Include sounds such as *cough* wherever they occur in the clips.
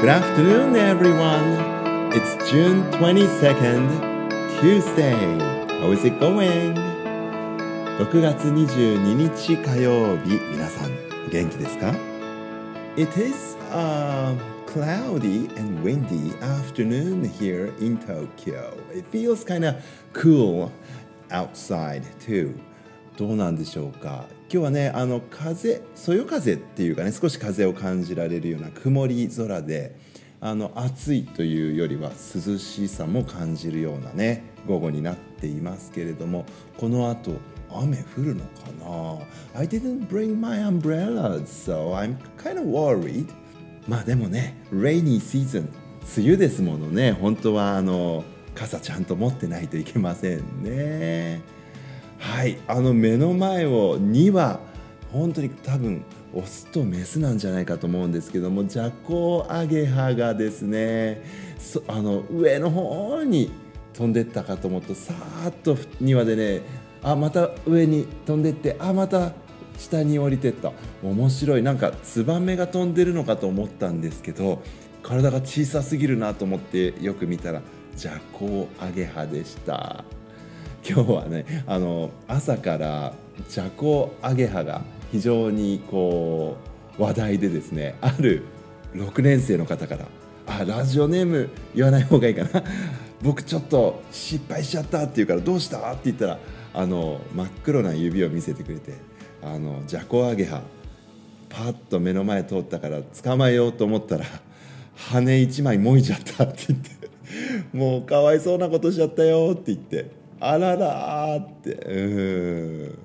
Good afternoon, everyone. It's June 22nd, Tuesday. How is it going? 6月22日火曜日、皆さん、お元気ですか It is a cloudy and windy afternoon here in Tokyo. It feels kind of cool outside too. どうなんでしょうか今日はねあの風そよ風っていうかね少し風を感じられるような曇り空であの暑いというよりは涼しさも感じるようなね午後になっていますけれどもこの後雨降るのかな？I didn't bring my umbrellas so I'm kind of worried. まあでもね rainy season 梅雨ですものね。本当はあの傘ちゃんと持ってないといけませんね。はい。あの目の前を2羽本当に多分オスとメスなんじゃないかと思うんですけどもジャコウアゲハがですね。あの上の方に飛んでったかと思うとさーっと2羽でねあまた上に飛んでってあまた下に降りてった。面白い。なんかツバメが飛んでるのかと思ったんですけど体が小さすぎるなと思ってよく見たらジャコウアゲハでした。今日はねあの朝からジャコアゲハが非常にこう話題でですねある6年生の方から「あラジオネーム言わない方がいいかな *laughs* 僕ちょっと失敗しちゃった」って言うから「どうした?」って言ったらあの真っ黒な指を見せてくれてあのジャコアゲハパッと目の前通ったから捕まえようと思ったら羽一枚もいちゃったって言ってもうかわいそうなことしちゃったよって言って。あららって。うん。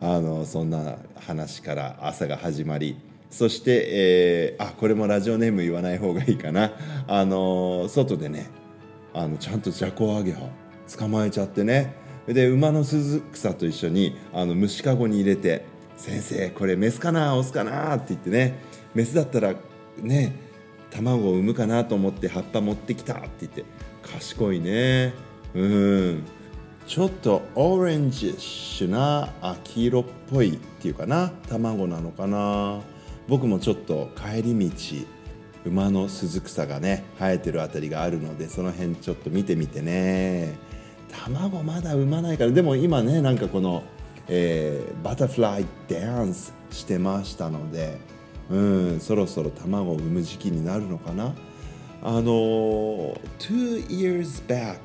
あのそんな話から朝が始まり。そして、えー、あこれもラジオネーム言わない方がいいかな。あの外でねあのちゃんとジャコアゲハ捕まえちゃってね。で馬の鈴草と一緒にあの虫かごに入れて「先生これメスかな？オスかな?」って言ってね。メスだったらね卵を産むかなと思って葉っぱ持ってきたって言って。賢いね。うん。ちょっとオレンジッシュな黄色っぽいっていうかな卵なのかな。僕もちょっと帰り道馬の鈴草がね生えてるあたりがあるのでその辺ちょっと見てみてね。卵まだ産まないからでも今ねなんかこの、えー、バタフライダンスしてましたのでうんそろそろ卵を産む時期になるのかな。あの2 years back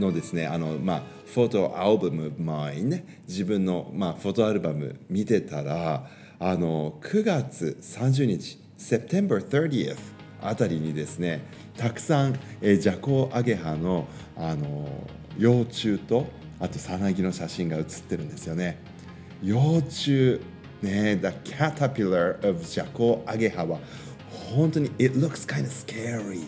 のですねあのまあフォトアルバム前にね自分の、まあ、フォトアルバム見てたらあの9月30日 September 30th あたりにですねたくさん、えー、ジャコウアゲハのあの幼虫とあとさなぎの写真が写ってるんですよね。幼虫ね The caterpillar of ジャコウアゲハは本当に It looks kind of scary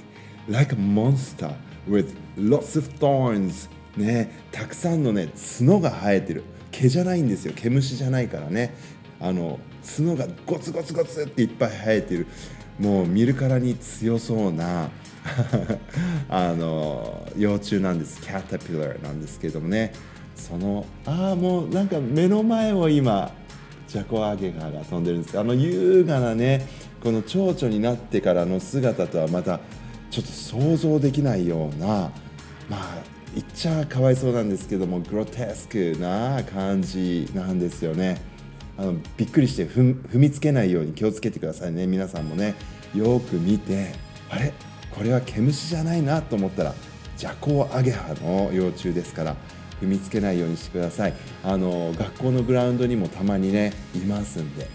like a monster with lots of thorns ね。たくさんのね角が生えてる。毛じゃないんですよ。毛虫じゃないからね。あの角がゴツゴツゴツっていっぱい生えてる。もう見るからに強そうな *laughs* あの幼虫なんです。キャタピラーなんですけどもね。そのああもうなんか目の前を今ジャコアゲハが飛んでるんですあの優雅なねこの蝶々になってからの姿とはまたちょっと想像できないようなまあ言っちゃかわいそうなんですけどもグロテスクな感じなんですよね。あのびっくりして踏みつけないように気をつけてくださいね。皆さんもねよく見てあれ？これは毛虫じゃないなと思ったらジャコウアゲハの幼虫ですから踏みつけないようにしてください。あの学校のグラウンドにもたまにねいますんで。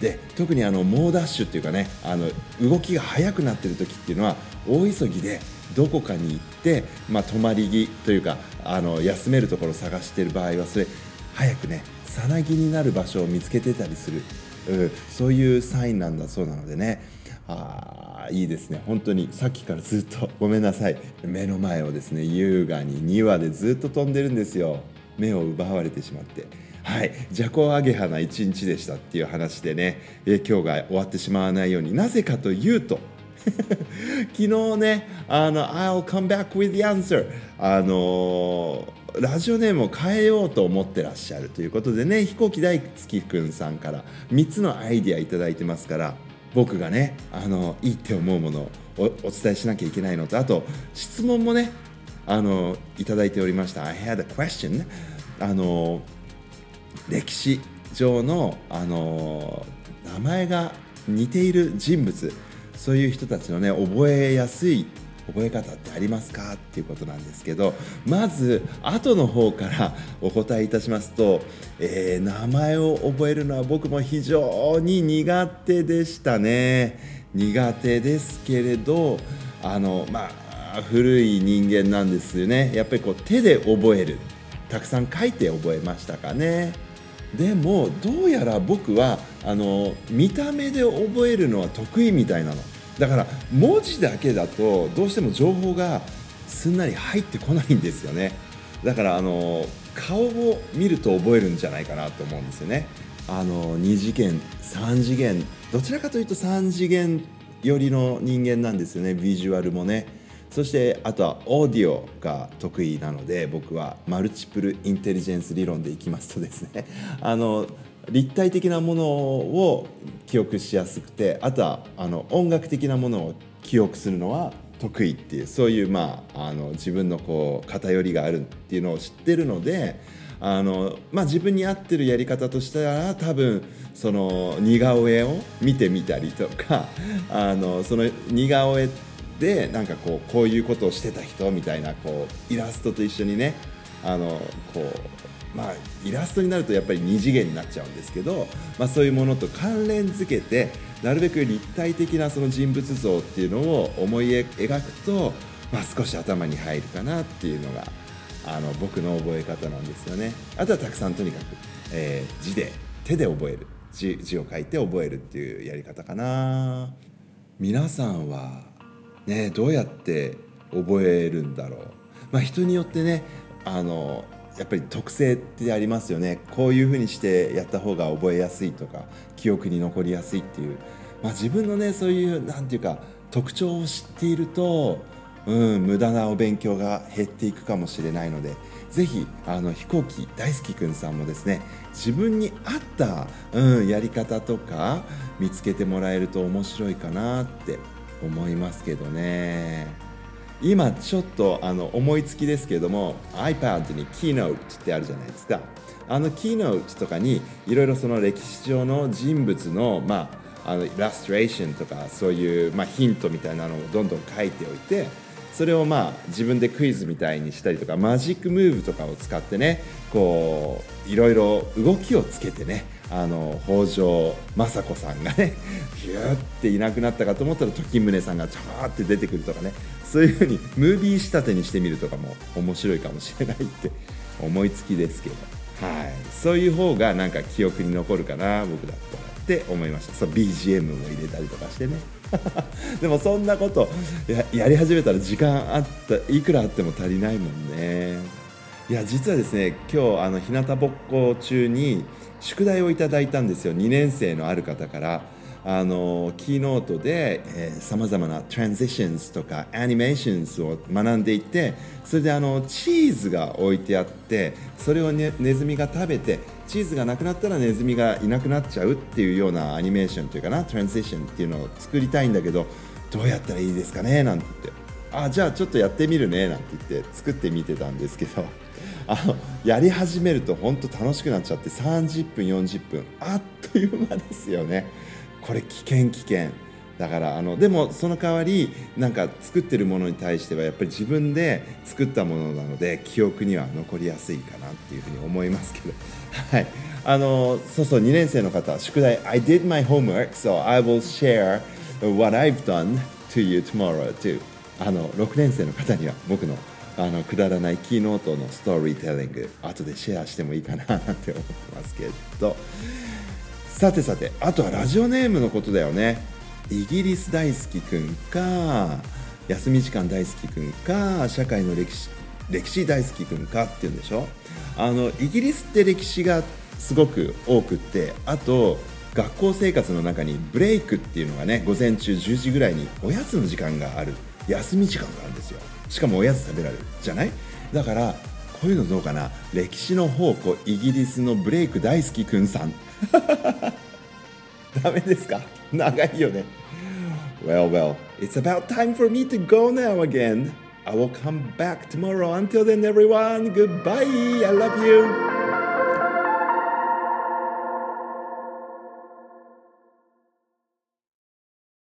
で特にあの猛ダッシュっていうかねあの動きが速くなってる時っていうのは大急ぎでどこかに行って、まあ、泊まり木というかあの休めるところを探している場合はそれ早くねさなぎになる場所を見つけてたりする、うん、そういうサインなんだそうなのでね。あいいですね。本当にさっきからずっとごめんなさい。目の前をですね優雅に2羽でずっと飛んでるんですよ。目を奪われてしまって。はい、ジャコアゲハな一日でしたっていう話でね、え今日が終わってしまわないように。なぜかというと *laughs* 昨日ねあの「I'll come back with the answer」あのラジオネームを変えようと思ってらっしゃるということでね飛行機大好きくんさんから3つのアイディア頂いいてますから僕がねあのいいって思うものをお伝えしなきゃいけないのとあと質問もねあのいただいておりました。I had a question あの歴史上のあの名前が似ている人物そういう人たちのね覚えやすい覚え方ってありますか？っていうことなんですけどまず後の方からお答えいたしますと、えー、名前を覚えるのは僕も非常に苦手でしたね。苦手ですけれどあのまあ古い人間なんですよね。やっぱりこう手で覚える。たくさん書いて覚えましたかね。でもどうやら僕はあの見た目で覚えるのは得意みたいなの。だから文字だけだとどうしても情報がすんなり入ってこないんですよね。だからあの顔を見ると覚えるんじゃないかなと思うんですよね。あの2次元3次元どちらかというと3次元寄りの人間なんですよね。ビジュアルもね。そしてあとはオーディオが得意なので僕はマルチプルインテリジェンス理論でいきますとですね *laughs* あの立体的なものを記憶しやすくてあとはあの音楽的なものを記憶するのは得意っていうそういう、まあ、あの自分のこう偏りがあるっていうのを知ってるのであの、まあ、自分に合ってるやり方としたら多分その似顔絵を見てみたりとかあのその似顔絵ってでなんかこうこういうことをしてた人みたいなこうイラストと一緒にねあのこうまあ、イラストになるとやっぱり2次元になっちゃうんですけど、まあ、そういうものと関連づけてなるべく立体的なその人物像っていうのを思い描くと、まあ、少し頭に入るかなっていうのがあの僕の覚え方なんですよね。あとはたくさんとにかく、えー、字で手で覚える。字を書いて覚えるっていうやり方かな。皆さんはねどうやって覚えるんだろう。まあ人によってねあのやっぱり特性ってありますよね。こういうふうにしてやった方が覚えやすいとか記憶に残りやすいっていう、まあ、自分のねそういう何て言うか特徴を知っていると、うん、無駄なお勉強が減っていくかもしれないのでぜひあの飛行機大好きくんさんもですね自分に合った、うん、やり方とか見つけてもらえると面白いかなって思いますけどね。今ちょっとあの思いつきですけれども iPad に Keynote ってあるじゃないですかあの Keynote とかにいろいろその歴史上の人物の,、まあ、あのイラストレーションとかそういう、まあ、ヒントみたいなのをどんどん書いておいてそれをまあ自分でクイズみたいにしたりとかマジックムーブとかを使ってねこういろいろ動きをつけてねあの北条政子さんがね *laughs* ヒューっていなくなったかと思ったら時宗さんがちょーって出てくるとかねそういうふうにムービー仕立てにしてみるとかも面白いかもしれないって思いつきですけど、はい、そういう方がなんか記憶に残るかな僕だったらって思いました。そう BGM も入れたりとかしてね。*laughs* でもそんなことややり始めたら時間あったいくらあっても足りないもんね。いや実はですね今日あの日向ぼっこ中に宿題をいただいたんですよ。2年生のある方から。あの Keynote でさまざまな transitions とか animations を学んでいてそれであのチーズが置いてあってそれを、ね、ネズミが食べてチーズがなくなったらネズミがいなくなっちゃうっていうようなアニメーションというかなトランジションっていうのを作りたいんだけどどうやったらいいですかね？なんて言って。あじゃあちょっとやってみるね？なんて言って作ってみてたんですけど。あのやり始めると本当楽しくなっちゃって30分40分あっという間ですよね。これ危険危険。だからあのでもその代わりなんか作ってるものに対してはやっぱり自分で作ったものなので記憶には残りやすいかなっていうふうに思いますけど。*laughs* はい。あのそうそう2年生の方宿題 I did my homework so I will share what I've done to you tomorrow too あの6年生の方には僕のあのくだらないキーノートのストーリーテリング後でシェアしてもいいかななんて思ってますけど。さてさてあとはラジオネームのことだよね。イギリス大好きくんか休み時間大好きくんか社会の歴史歴史大好きくんかっていうんでしょ？あのイギリスって歴史がすごく多くってあと学校生活の中にブレイクっていうのがね午前中10時ぐらいにおやつの時間がある休み時間があるんですよ。しかもおやつ食べられるじゃないだからこういうのどうかな歴史の宝庫イギリスのブレイク大好きくんさんダメですか長いよね Well, well, it's about time for me to go now again. I will come back tomorrow. Until then, everyone, goodbye. I love you.